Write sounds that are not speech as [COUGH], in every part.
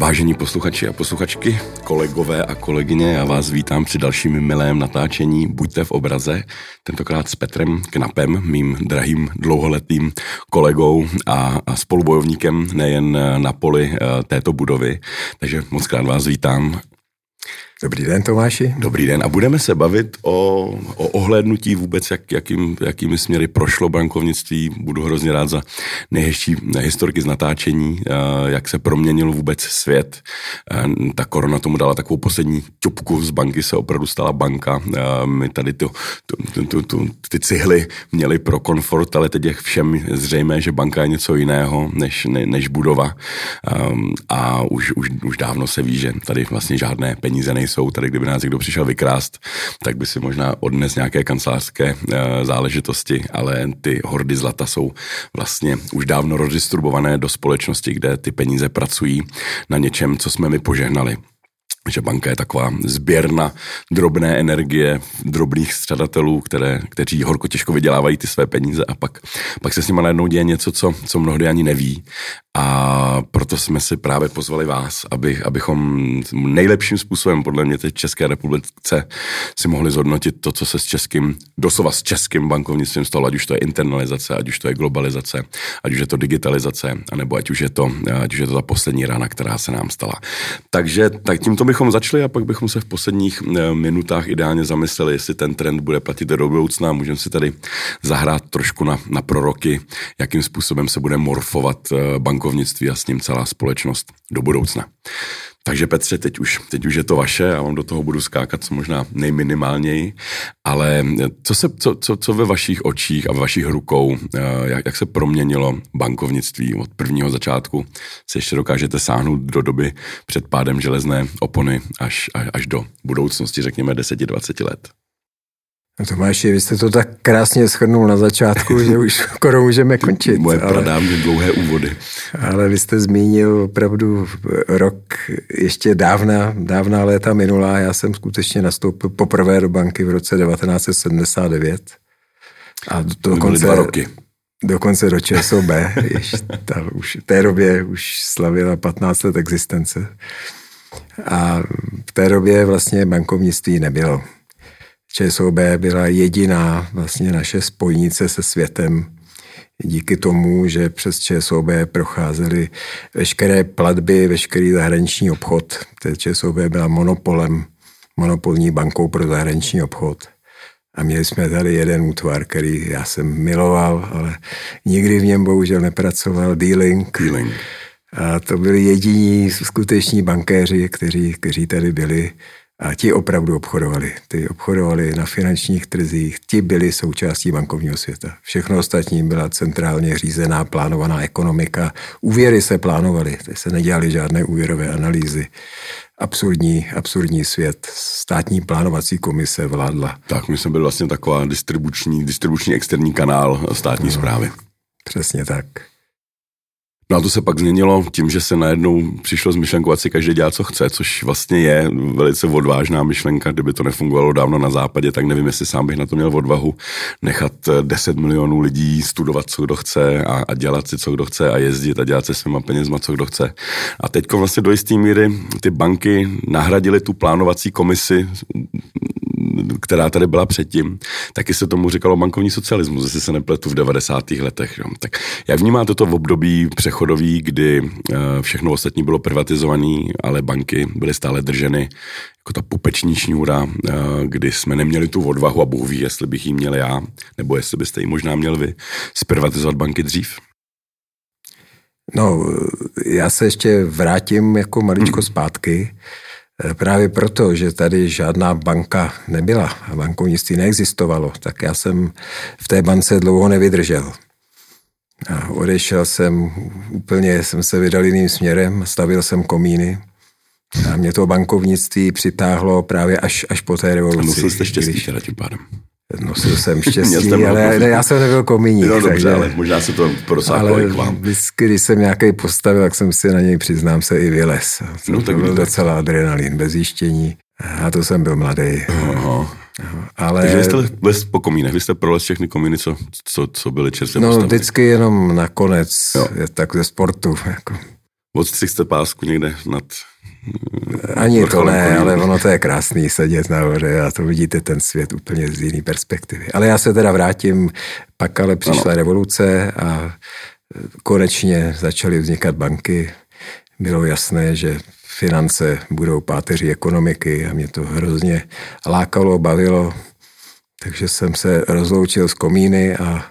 Vážení posluchači a posluchačky, kolegové a kolegyně, já vás vítám při dalším milém natáčení Buďte v obraze, tentokrát s Petrem Knapem, mým drahým dlouholetým kolegou a, a spolubojovníkem nejen na poli eh, této budovy. Takže moc krát vás vítám Dobrý den, Tomáši. Dobrý den a budeme se bavit o, o ohlédnutí vůbec, jak, jakým, jakými směry prošlo bankovnictví. Budu hrozně rád za nejhezčí historky z natáčení, jak se proměnil vůbec svět. Ta korona tomu dala takovou poslední čupku, z banky se opravdu stala banka. My tady tu, tu, tu, tu, ty cihly měli pro komfort, ale teď je všem zřejmé, že banka je něco jiného než, ne, než budova. A už, už, už dávno se ví, že tady vlastně žádné peníze nejsou jsou. Tady kdyby nás někdo přišel vykrást, tak by si možná odnes nějaké kancelářské e, záležitosti, ale ty hordy zlata jsou vlastně už dávno rozdistribované do společnosti, kde ty peníze pracují na něčem, co jsme my požehnali že banka je taková sběrna drobné energie drobných střadatelů, které, kteří horko těžko vydělávají ty své peníze a pak, pak se s nimi najednou děje něco, co, co mnohdy ani neví. A proto jsme si právě pozvali vás, aby, abychom nejlepším způsobem podle mě teď České republice si mohli zhodnotit to, co se s českým, doslova s českým bankovnictvím stalo, ať už to je internalizace, ať už to je globalizace, ať už je to digitalizace, anebo ať už je to, ať už je to ta poslední rána, která se nám stala. Takže tak tímto bychom začali a pak bychom se v posledních eh, minutách ideálně zamysleli, jestli ten trend bude platit do budoucna. Můžeme si tady zahrát trošku na, na proroky, jakým způsobem se bude morfovat eh, bankovnictví a s ním celá společnost do budoucna. Takže Petře, teď už, teď už je to vaše, já vám do toho budu skákat co možná nejminimálněji, ale co, se, co, co, co ve vašich očích a ve vašich rukou, eh, jak, jak se proměnilo bankovnictví od prvního začátku, se ještě dokážete sáhnout do doby před pádem železné opony až, až do budoucnosti, řekněme 10-20 let? No Tomáši, vy jste to tak krásně schrnul na začátku, že už [LAUGHS] skoro můžeme končit. Moje ale, pradávně dlouhé úvody. Ale vy jste zmínil opravdu rok ještě dávna, dávná léta minulá. Já jsem skutečně nastoupil poprvé do banky v roce 1979. A dokonce, dva roky. Dokonce do ČSOB. [LAUGHS] ta, už, v té době už slavila 15 let existence. A v té době vlastně bankovnictví nebylo. ČSOB byla jediná vlastně naše spojnice se světem, díky tomu, že přes ČSOB procházely veškeré platby, veškerý zahraniční obchod. ČSOB byla monopolem, monopolní bankou pro zahraniční obchod. A měli jsme tady jeden útvar, který já jsem miloval, ale nikdy v něm bohužel nepracoval, dealing. dealing. A to byli jediní skuteční bankéři, kteří, kteří tady byli a ti opravdu obchodovali. Ty obchodovali na finančních trzích, ti byli součástí bankovního světa. Všechno ostatní byla centrálně řízená, plánovaná ekonomika. Úvěry se plánovaly, se nedělaly žádné úvěrové analýzy. Absurdní, absurdní svět. Státní plánovací komise vládla. Tak, my jsme byli vlastně taková distribuční, distribuční externí kanál státní no, zprávy. Přesně tak. No a to se pak změnilo tím, že se najednou přišlo z myšlenkou, ať si každý dělá, co chce, což vlastně je velice odvážná myšlenka. Kdyby to nefungovalo dávno na západě, tak nevím, jestli sám bych na to měl odvahu nechat 10 milionů lidí studovat, co kdo chce a, a dělat si, co kdo chce a jezdit a dělat se svýma penězma, co kdo chce. A teď vlastně do jisté míry ty banky nahradily tu plánovací komisi která tady byla předtím, taky se tomu říkalo bankovní socialismus, jestli se nepletu v 90. letech. Jo. Tak jak vnímáte to v období přechodový, kdy eh, všechno ostatní bylo privatizované, ale banky byly stále drženy jako ta pupeční šňůra, eh, kdy jsme neměli tu odvahu a Bůh ví, jestli bych ji měl já, nebo jestli byste ji možná měl vy, zprivatizovat banky dřív? No, já se ještě vrátím jako maličko hmm. zpátky. Eh, právě proto, že tady žádná banka nebyla a bankovnictví neexistovalo, tak já jsem v té bance dlouho nevydržel. A odešel jsem úplně, jsem se vydal jiným směrem, stavil jsem komíny a mě to bankovnictví přitáhlo právě až, až po té revoluci. A nosil jste štěstí když... tím pádem. Nosil jsem [LAUGHS] štěstí, ale ne, já jsem nebyl komíník. No dobře, takže, ale možná se to prosáhlo ale k vám. Vždycky, když jsem nějaký postavil, tak jsem si na něj, přiznám se, i vylez. To, no, tak to byl docela adrenalin, bez jištění. A to jsem byl mladý. Aha. Ale... Takže jste les po komínech, vy jste prolez všechny komíny, co, co, co byly čerstvě No postaveny. vždycky jenom nakonec, jo. tak ze sportu. Jako. Odstřih jste pásku někde nad ani to ne, ale ono to je krásný sedět nahoře a to vidíte ten svět úplně z jiné perspektivy. Ale já se teda vrátím, pak ale přišla ano. revoluce a konečně začaly vznikat banky. Bylo jasné, že finance budou páteří ekonomiky a mě to hrozně lákalo, bavilo. Takže jsem se rozloučil s komíny a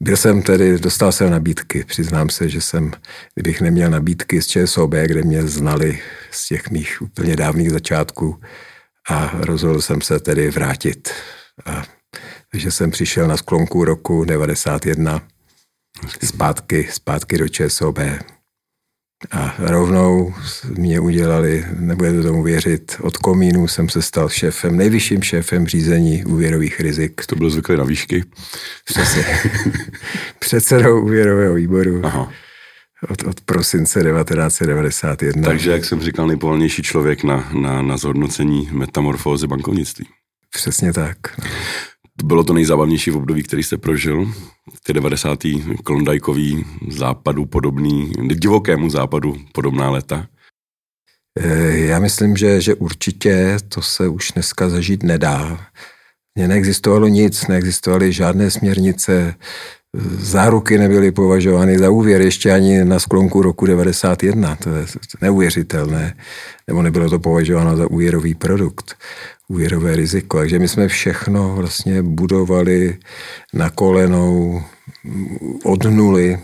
byl jsem tedy, dostal jsem nabídky. Přiznám se, že jsem, kdybych neměl nabídky z ČSOB, kde mě znali z těch mých úplně dávných začátků a rozhodl jsem se tedy vrátit. A, takže jsem přišel na sklonku roku 91 zpátky, zpátky do ČSOB. A rovnou mě udělali, nebudete tomu věřit, od komínu jsem se stal šéfem, nejvyšším šéfem řízení úvěrových rizik. To byl zvyklý na výšky? Přesně. [LAUGHS] Předsedou úvěrového výboru. Aha. Od, od prosince 1991. Takže, jak jsem říkal, nejpovolnější člověk na, na, na zhodnocení metamorfózy bankovnictví. Přesně tak. Bylo to nejzábavnější v období, který jste prožil, ty 90. klondajkový západu podobný, divokému západu podobná leta? Eh, já myslím, že, že určitě to se už dneska zažít nedá. Mně neexistovalo nic, neexistovaly žádné směrnice, záruky nebyly považovány za úvěr, ještě ani na sklonku roku 91, to je neuvěřitelné, nebo nebylo to považováno za úvěrový produkt úvěrové riziko. Takže my jsme všechno vlastně budovali na kolenou od nuly.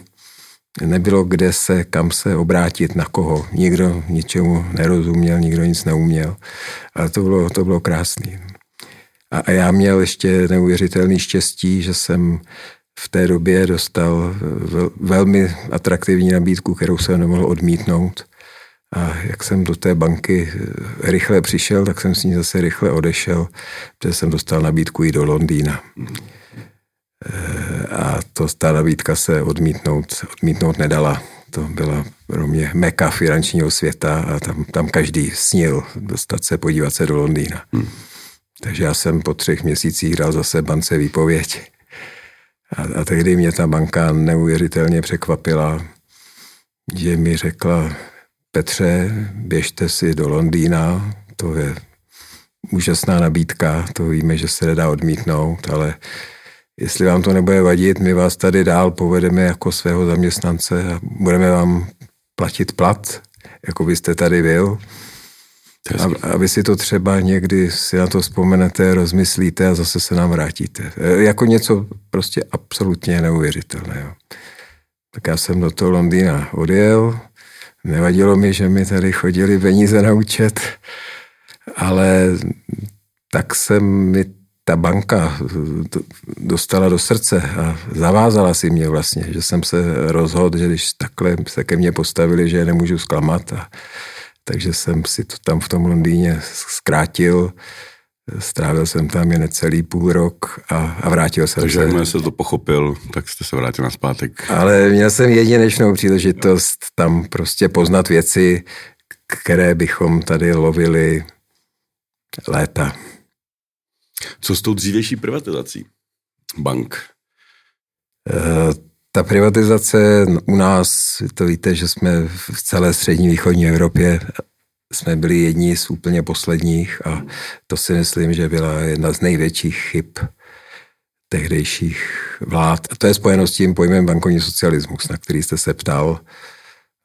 Nebylo kde se, kam se obrátit, na koho. Nikdo ničemu nerozuměl, nikdo nic neuměl. Ale to bylo, to bylo krásné. A, a já měl ještě neuvěřitelný štěstí, že jsem v té době dostal velmi atraktivní nabídku, kterou jsem nemohl odmítnout. A jak jsem do té banky eh, rychle přišel, tak jsem s ní zase rychle odešel, protože jsem dostal nabídku i do Londýna. Eh, a to, ta nabídka se odmítnout, odmítnout nedala. To byla pro mě meka finančního světa a tam, tam každý snil dostat se, podívat se do Londýna. Hmm. Takže já jsem po třech měsících dal zase bance výpověď. A, a tehdy mě ta banka neuvěřitelně překvapila, že mi řekla, Petře, běžte si do Londýna, to je úžasná nabídka, to víme, že se nedá odmítnout, ale jestli vám to nebude vadit, my vás tady dál povedeme jako svého zaměstnance a budeme vám platit plat, jako byste tady byl. A, a vy si to třeba někdy si na to vzpomenete, rozmyslíte a zase se nám vrátíte. E, jako něco prostě absolutně neuvěřitelného. Tak já jsem do toho Londýna odjel, Nevadilo mi, že mi tady chodili peníze na účet, ale tak se mi ta banka dostala do srdce a zavázala si mě vlastně, že jsem se rozhodl, že když takhle se ke mně postavili, že je nemůžu zklamat. A, takže jsem si to tam v tom Londýně zkrátil Strávil jsem tam jen necelý půl rok a, a vrátil jsem Takže se. Takže se to pochopil, tak jste se vrátil na zpátek. Ale měl jsem jedinečnou příležitost tam prostě poznat věci, které bychom tady lovili léta. Co s tou dřívější privatizací bank? E, ta privatizace u nás, to víte, že jsme v celé střední východní Evropě jsme byli jedni z úplně posledních a to si myslím, že byla jedna z největších chyb tehdejších vlád. A to je spojeno s tím pojmem bankovní socialismus, na který jste se ptal.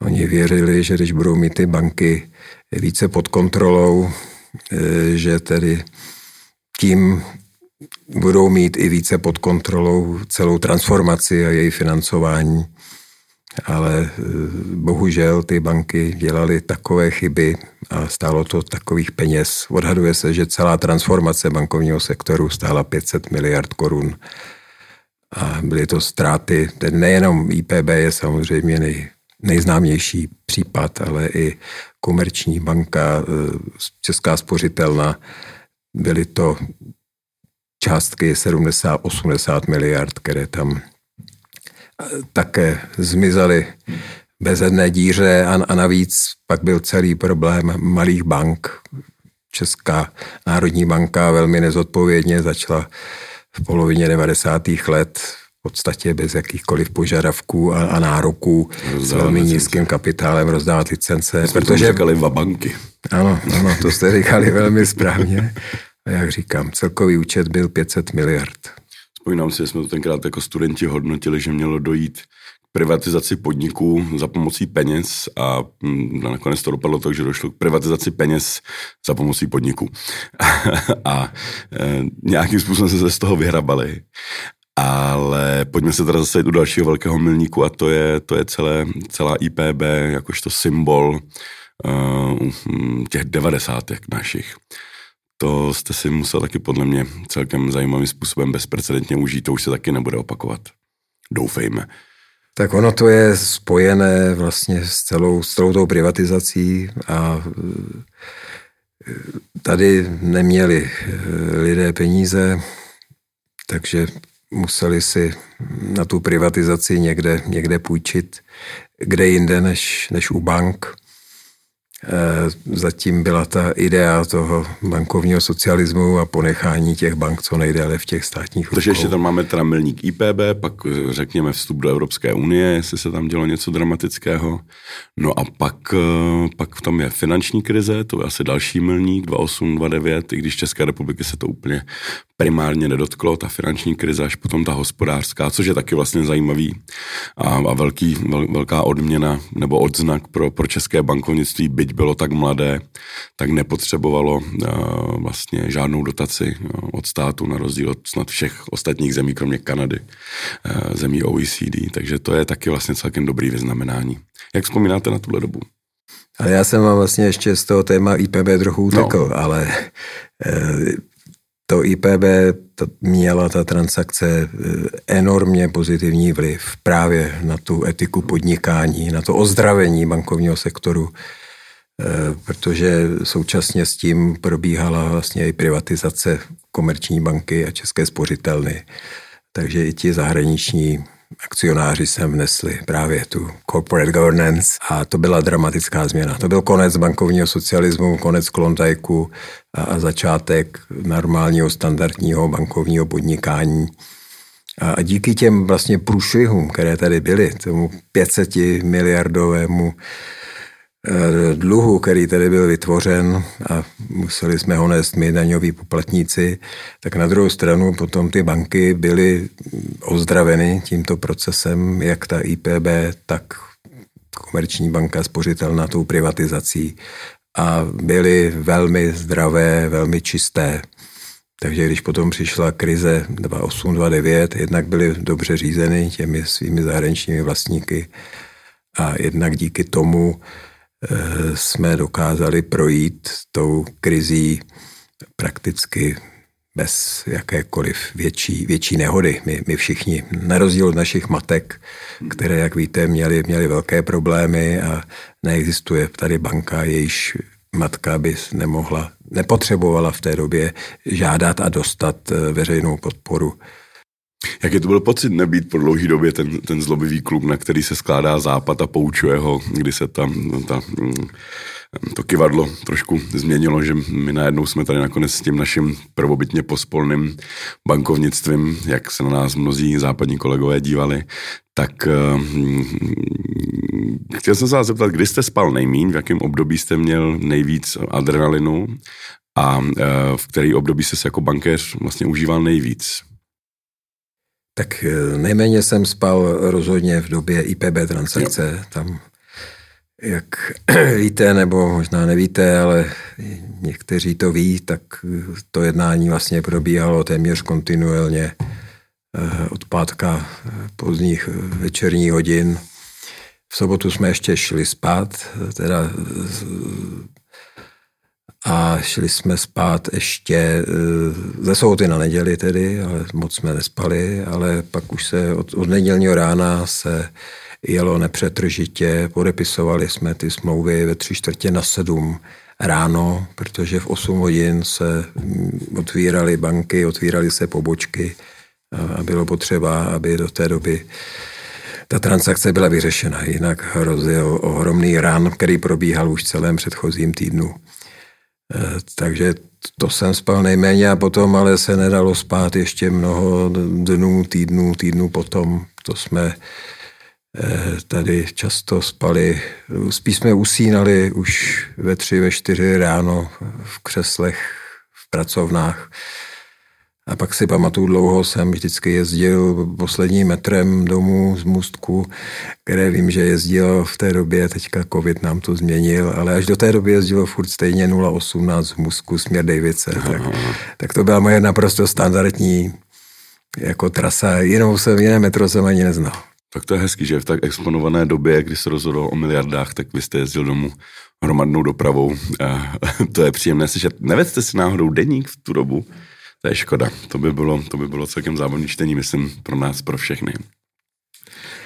Oni věřili, že když budou mít ty banky více pod kontrolou, eh, že tedy tím budou mít i více pod kontrolou celou transformaci a její financování ale eh, bohužel ty banky dělaly takové chyby a stálo to takových peněz. Odhaduje se, že celá transformace bankovního sektoru stála 500 miliard korun. A byly to ztráty, nejenom IPB je samozřejmě nej, nejznámější případ, ale i komerční banka, eh, Česká spořitelna, byly to částky 70-80 miliard, které tam také zmizely bez jedné díře a, a navíc pak byl celý problém malých bank. Česká národní banka velmi nezodpovědně začala v polovině 90. let podstatě bez jakýchkoliv požadavků a, a nároků s velmi nízkým kapitálem rozdávat licence. Jsme protože říkali banky. Ano, ano, to jste říkali velmi správně. A jak říkám, celkový účet byl 500 miliard. Vzpomínám si, že jsme to tenkrát jako studenti hodnotili, že mělo dojít privatizaci podniků za pomocí peněz a mm, nakonec to dopadlo tak, že došlo k privatizaci peněz za pomocí podniků. [LAUGHS] a e, nějakým způsobem se z toho vyhrabali. Ale pojďme se teda zase do dalšího velkého milníku a to je, to je celé, celá IPB jakožto symbol uh, těch devadesátek našich. To jste si musel taky podle mě celkem zajímavým způsobem bezprecedentně užít, to už se taky nebude opakovat. Doufejme. Tak ono to je spojené vlastně s celou, s celou tou privatizací a e, tady neměli e, lidé peníze, takže museli si na tu privatizaci někde, někde půjčit, kde jinde než, než u bank. Eh, zatím byla ta idea toho bankovního socialismu a ponechání těch bank co nejdéle v těch státních Takže ještě tam máme teda milník IPB, pak eh, řekněme vstup do Evropské unie, jestli se tam dělo něco dramatického. No a pak, eh, pak v tom je finanční krize, to je asi další milník, 28, 29, i když České republiky se to úplně primárně nedotklo, ta finanční krize, až potom ta hospodářská, což je taky vlastně zajímavý a, a velký, vel, velká odměna nebo odznak pro, pro české bankovnictví, byť bylo tak mladé, tak nepotřebovalo uh, vlastně žádnou dotaci uh, od státu, na rozdíl od snad všech ostatních zemí, kromě Kanady, uh, zemí OECD, takže to je taky vlastně celkem dobrý vyznamenání. Jak vzpomínáte na tuhle dobu? Ale já jsem vám vlastně ještě z toho téma IPB trochu utekl, no. ale to IPB to měla ta transakce eh, enormně pozitivní vliv právě na tu etiku podnikání, na to ozdravení bankovního sektoru, eh, protože současně s tím probíhala vlastně i privatizace komerční banky a české spořitelny. Takže i ti zahraniční akcionáři sem vnesli právě tu corporate governance a to byla dramatická změna. To byl konec bankovního socialismu, konec klondajku a začátek normálního standardního bankovního podnikání. A díky těm vlastně průšvihům, které tady byly, tomu 500 miliardovému Eh, dluhu, který tady byl vytvořen a museli jsme ho nést my daňoví poplatníci, tak na druhou stranu potom ty banky byly ozdraveny tímto procesem, jak ta IPB, tak komerční banka spořitelná tou privatizací a byly velmi zdravé, velmi čisté. Takže když potom přišla krize 2008, 2009, jednak byly dobře řízeny těmi svými zahraničními vlastníky a jednak díky tomu Eh, jsme dokázali projít tou krizí prakticky bez jakékoliv větší, větší nehody. My, my všichni, na rozdíl od našich matek, které, jak víte, měly, měly velké problémy a neexistuje tady banka, jejíž matka by nemohla, nepotřebovala v té době žádat a dostat eh, veřejnou podporu Jaký to byl pocit nebýt po dlouhý době ten, ten zlobivý klub, na který se skládá západ a poučuje ho, kdy se tam ta, mm, to kivadlo trošku změnilo, že my najednou jsme tady nakonec s tím naším prvobytně pospolným bankovnictvím, jak se na nás mnozí západní kolegové dívali, tak uh, chtěl jsem se vás zeptat, kdy jste spal nejmín, v jakém období jste měl nejvíc adrenalinu a uh, v který období jste se jako bankéř vlastně užíval nejvíc? Tak eh, nejméně jsem spal rozhodně v době IPB transakce. Jo. Tam, jak [CLEARS THROAT] víte, nebo možná nevíte, ale někteří to ví, tak to jednání vlastně probíhalo téměř kontinuálně eh, od pátka eh, pozdních večerních hodin. V sobotu jsme ještě šli spát, teda a šli jsme spát ještě eh, ze soboty na neděli tedy, ale moc jsme nespali, ale pak už se od, od nedělního rána se jelo nepřetržitě, podepisovali jsme ty smlouvy ve tři čtvrtě na sedm ráno, protože v 8 hodin se mm, otvíraly banky, otvíraly se pobočky a bylo potřeba, aby do té doby ta transakce byla vyřešena. Jinak hrozil ohromný rán, který probíhal už celém předchozím týdnu. Takže to jsem spal nejméně a potom ale se nedalo spát ještě mnoho dnů, týdnů, týdnů potom. To jsme eh, tady často spali, spíš jsme usínali už ve tři, ve čtyři ráno v křeslech, v pracovnách a pak si pamatuju, dlouho jsem vždycky jezdil posledním metrem domů z Můstku, které vím, že jezdilo v té době, teďka covid nám to změnil, ale až do té doby jezdilo furt stejně 018 v Můstku směr Davice. Tak, tak to byla moje naprosto standardní jako trasa. Jinou jsem, jiné metro jsem ani neznal. Tak to je hezký, že v tak exponované době, kdy se rozhodl o miliardách, tak vy jste jezdil domů hromadnou dopravou. A [LAUGHS] to je příjemné slyšet. Nevedste si náhodou deník v tu dobu? To je škoda. To by bylo, to by bylo celkem zábavné čtení, myslím, pro nás, pro všechny.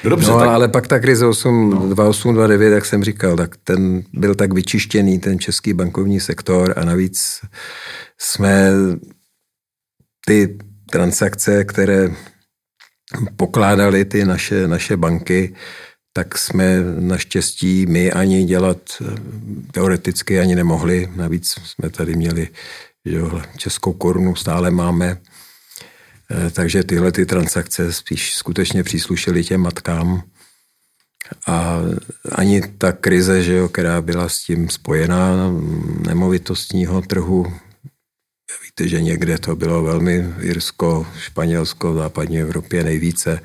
No, dobře, no tak... ale pak ta krize 8, no. 28, 29, jak jsem říkal, tak ten byl tak vyčištěný, ten český bankovní sektor a navíc jsme ty transakce, které pokládali ty naše, naše banky, tak jsme naštěstí my ani dělat teoreticky ani nemohli. Navíc jsme tady měli jo, českou korunu stále máme, eh, takže tyhle ty transakce spíš skutečně příslušely těm matkám. A ani ta krize, že jo, která byla s tím spojená nemovitostního trhu, víte, že někde to bylo velmi Irsko, Španělsko, v západní Evropě nejvíce,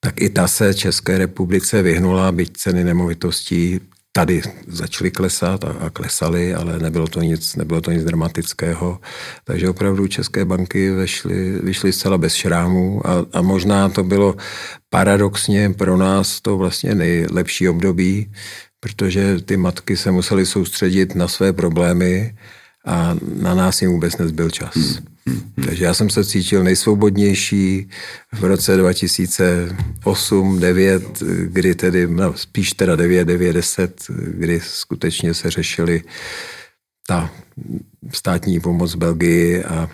tak i ta se České republice vyhnula, byť ceny nemovitostí tady začaly klesat a, a klesaly, ale nebylo to nic, nebylo to nic dramatického. Takže opravdu české banky vyšly, vyšly zcela bez šrámů a, a možná to bylo paradoxně pro nás to vlastně nejlepší období, protože ty matky se musely soustředit na své problémy a na nás jim vůbec nezbyl čas. Hmm. Takže já jsem se cítil nejsvobodnější v roce 2008, 9, kdy tedy, no, spíš teda 9, 9, 10, kdy skutečně se řešily ta státní pomoc Belgii a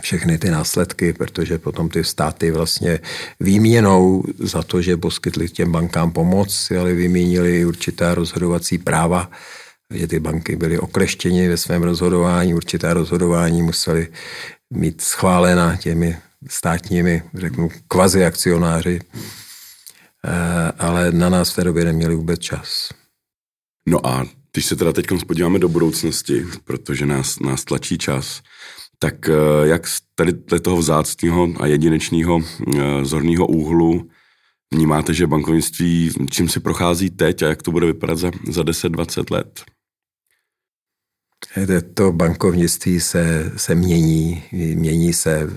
všechny ty následky, protože potom ty státy vlastně výměnou za to, že poskytli těm bankám pomoc, ale vymínili určitá rozhodovací práva, že ty banky byly okleštěny ve svém rozhodování, určitá rozhodování museli mít schválena těmi státními, řeknu, kvazi akcionáři, eh, ale na nás v té době neměli vůbec čas. No a když se teda teď podíváme do budoucnosti, protože nás, nás tlačí čas, tak eh, jak z tady toho vzácného a jedinečného eh, zorného úhlu vnímáte, že bankovnictví čím si prochází teď a jak to bude vypadat za, za 10-20 let? To bankovnictví se, se mění, mění se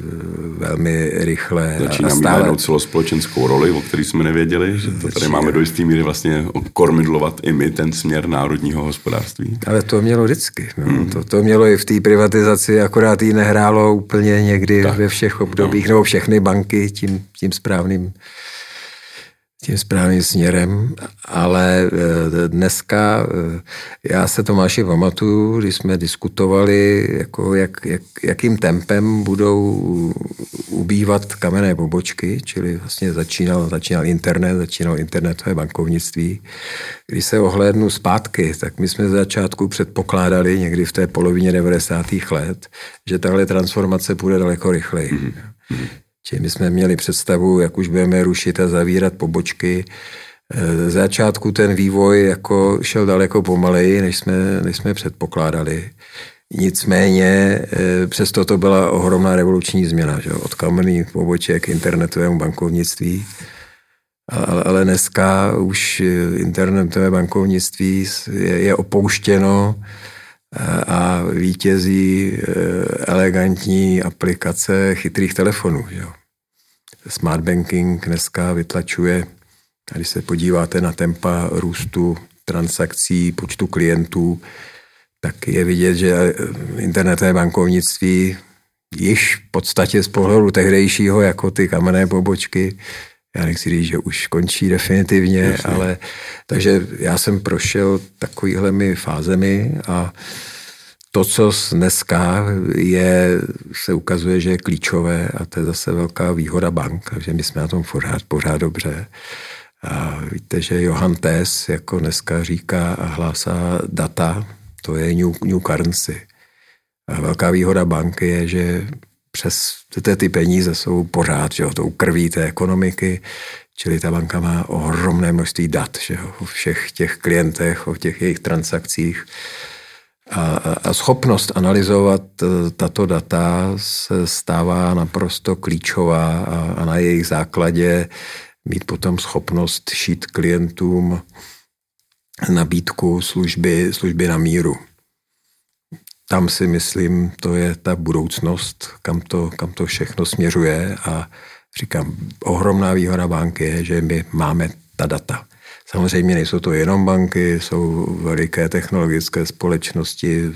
velmi rychle. Začíná mít stále... celospolečenskou roli, o který jsme nevěděli, že to tady Začíná. máme do jisté míry vlastně kormidlovat i my ten směr národního hospodářství. Ale to mělo vždycky. No. Hmm. To, to mělo i v té privatizaci, akorát jí nehrálo úplně někdy tak. ve všech obdobích, no. nebo všechny banky tím, tím správným tím správným směrem, ale eh, dneska eh, já se Tomáši pamatuju, když jsme diskutovali, jako jak, jak, jakým tempem budou ubývat kamenné pobočky, čili vlastně začínal, začínal internet, začínal internetové bankovnictví. Když se ohlédnu zpátky, tak my jsme z začátku předpokládali někdy v té polovině 90. let, že tahle transformace půjde daleko rychleji. Mm-hmm. Čili my jsme měli představu, jak už budeme rušit a zavírat pobočky. Z začátku ten vývoj jako šel daleko pomaleji, než jsme, než jsme předpokládali. Nicméně eh, přesto to byla ohromná revoluční změna, že? od kamenných poboček k internetovému bankovnictví. Ale, ale dneska už internetové bankovnictví je, je opouštěno a vítězí eh, elegantní aplikace chytrých telefonů. Jo. Smart banking dneska vytlačuje, když se podíváte na tempa růstu transakcí, počtu klientů, tak je vidět, že internetové bankovnictví již v podstatě z pohledu tehdejšího, jako ty kamenné pobočky, já nechci říct, že už končí definitivně, Jasně. ale takže já jsem prošel takovýhlemi fázemi a to, co dneska je, se ukazuje, že je klíčové a to je zase velká výhoda bank, takže my jsme na tom pořád, pořád dobře. A víte, že Johan Tess jako dneska říká a hlásá data, to je new, new currency. A velká výhoda banky je, že přes ty, ty peníze jsou pořád že jo, tou krví té ekonomiky, čili ta banka má ohromné množství dat že jo, o všech těch klientech, o těch jejich transakcích. A, a schopnost analyzovat e, tato data se stává naprosto klíčová a, a na jejich základě mít potom schopnost šít klientům nabídku služby, služby na míru. Tam si myslím, to je ta budoucnost, kam to, kam to všechno směřuje a říkám, ohromná výhoda banky je, že my máme ta data. Samozřejmě nejsou to jenom banky, jsou veliké technologické společnosti,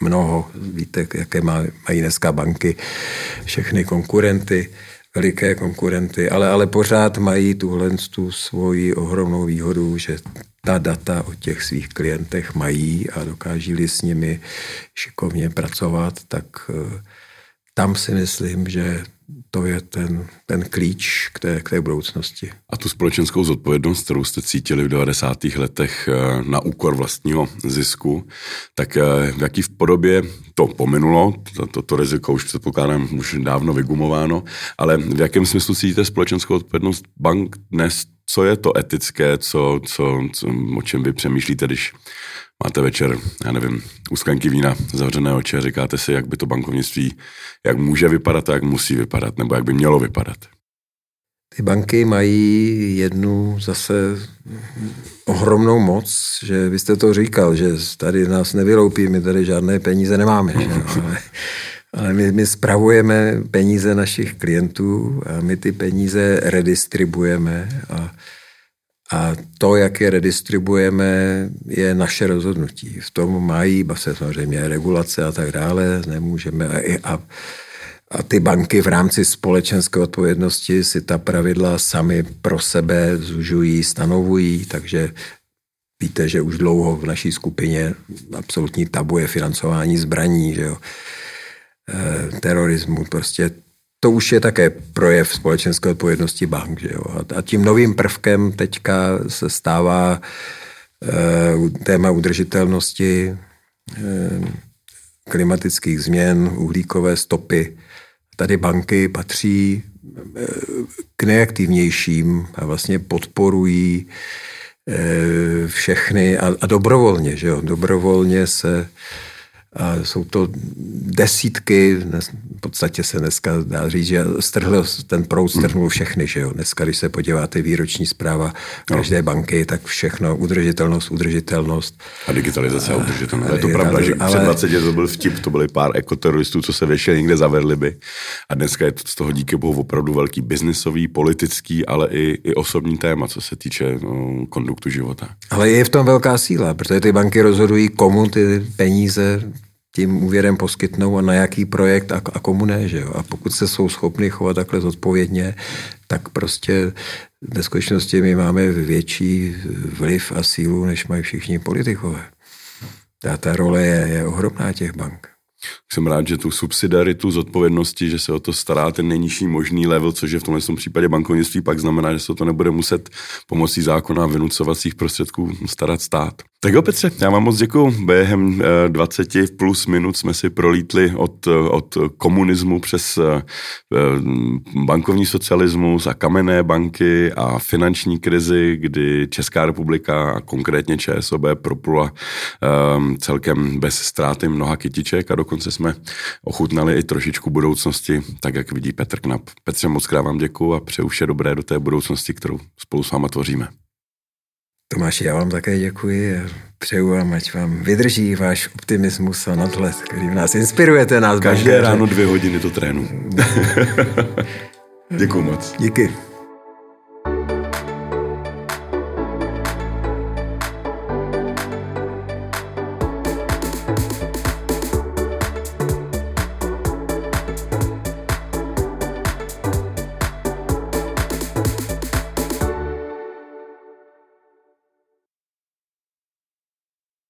mnoho, víte, jaké mají dneska banky, všechny konkurenty veliké konkurenty, ale, ale pořád mají tuhle tu svoji ohromnou výhodu, že ta data o těch svých klientech mají a dokáží s nimi šikovně pracovat, tak eh, tam si myslím, že to je ten, ten klíč k té, k té budoucnosti. A tu společenskou zodpovědnost, kterou jste cítili v 90. letech eh, na úkor vlastního zisku, tak eh, v jaký v podobě to pominulo, to, to, to riziko už předpokládám už dávno vygumováno, ale v jakém smyslu cítíte společenskou odpovědnost bank dnes? Co je to etické, co, co, co, o čem vy přemýšlíte, když máte večer, já nevím, u sklenky vína, zavřené oči a říkáte si, jak by to bankovnictví, jak může vypadat a jak musí vypadat, nebo jak by mělo vypadat. Ty banky mají jednu zase ohromnou moc, že vy jste to říkal, že tady nás nevyloupí, my tady žádné peníze nemáme. Že? [LAUGHS] Ale, ale my, my spravujeme peníze našich klientů a my ty peníze redistribujeme a a to, jak je redistribujeme, je naše rozhodnutí. V tom mají se samozřejmě regulace a tak dále, nemůžeme. A, a, a ty banky v rámci společenské odpovědnosti si ta pravidla sami pro sebe zužují, stanovují, takže víte, že už dlouho v naší skupině absolutní tabu je financování zbraní, že jo, e, terorismu, prostě to už je také projev společenské odpovědnosti bank. Že jo? A tím novým prvkem teďka se stává e, téma udržitelnosti, e, klimatických změn, uhlíkové stopy. Tady banky patří e, k nejaktivnějším a vlastně podporují všechny a, a dobrovolně, že jo? Dobrovolně se jsou to desítky, v podstatě se dneska dá říct, že strhl, ten proud strhnul všechny. Že jo? Dneska, když se podíváte výroční zpráva každé no. banky, tak všechno, udržitelnost, udržitelnost. A digitalizace a udržitelnost. Ale je to pravda, že ale... před 20 let to byl vtip, to byly pár ekoteroristů, co se věšeli někde zavedli by. A dneska je to z toho díky bohu opravdu velký biznisový, politický, ale i, i osobní téma, co se týče no, konduktu života. Ale je v tom velká síla, protože ty banky rozhodují, komu ty peníze tím úvěrem poskytnou a na jaký projekt a, a komu ne. Že jo? A pokud se jsou schopni chovat takhle zodpovědně, tak prostě ve skutečnosti my máme větší vliv a sílu, než mají všichni politikové. A ta role je, je ohromná těch bank. Jsem rád, že tu subsidiaritu z odpovědnosti, že se o to stará ten nejnižší možný level, což je v tomhle případě bankovnictví, pak znamená, že se to nebude muset pomocí zákona a vynucovacích prostředků starat stát. Tak jo, Petře, já vám moc děkuji. Během 20 eh, plus minut jsme si prolítli od, eh, od komunismu přes eh, bankovní socialismus a kamenné banky a finanční krizi, kdy Česká republika a konkrétně ČSOB proplula celkem bez ztráty mnoha kytiček a dokonce jsme ochutnali i trošičku budoucnosti, tak jak vidí Petr Knap. Petře, moc krát vám děkuji a přeju vše dobré do té budoucnosti, kterou spolu s váma tvoříme. Tomáši, já vám také děkuji a přeju vám, ať vám vydrží váš optimismus a nadhled, který v nás inspirujete nás. Každé bankéře. ráno dvě hodiny to trénu. [LAUGHS] děkuji moc. Díky.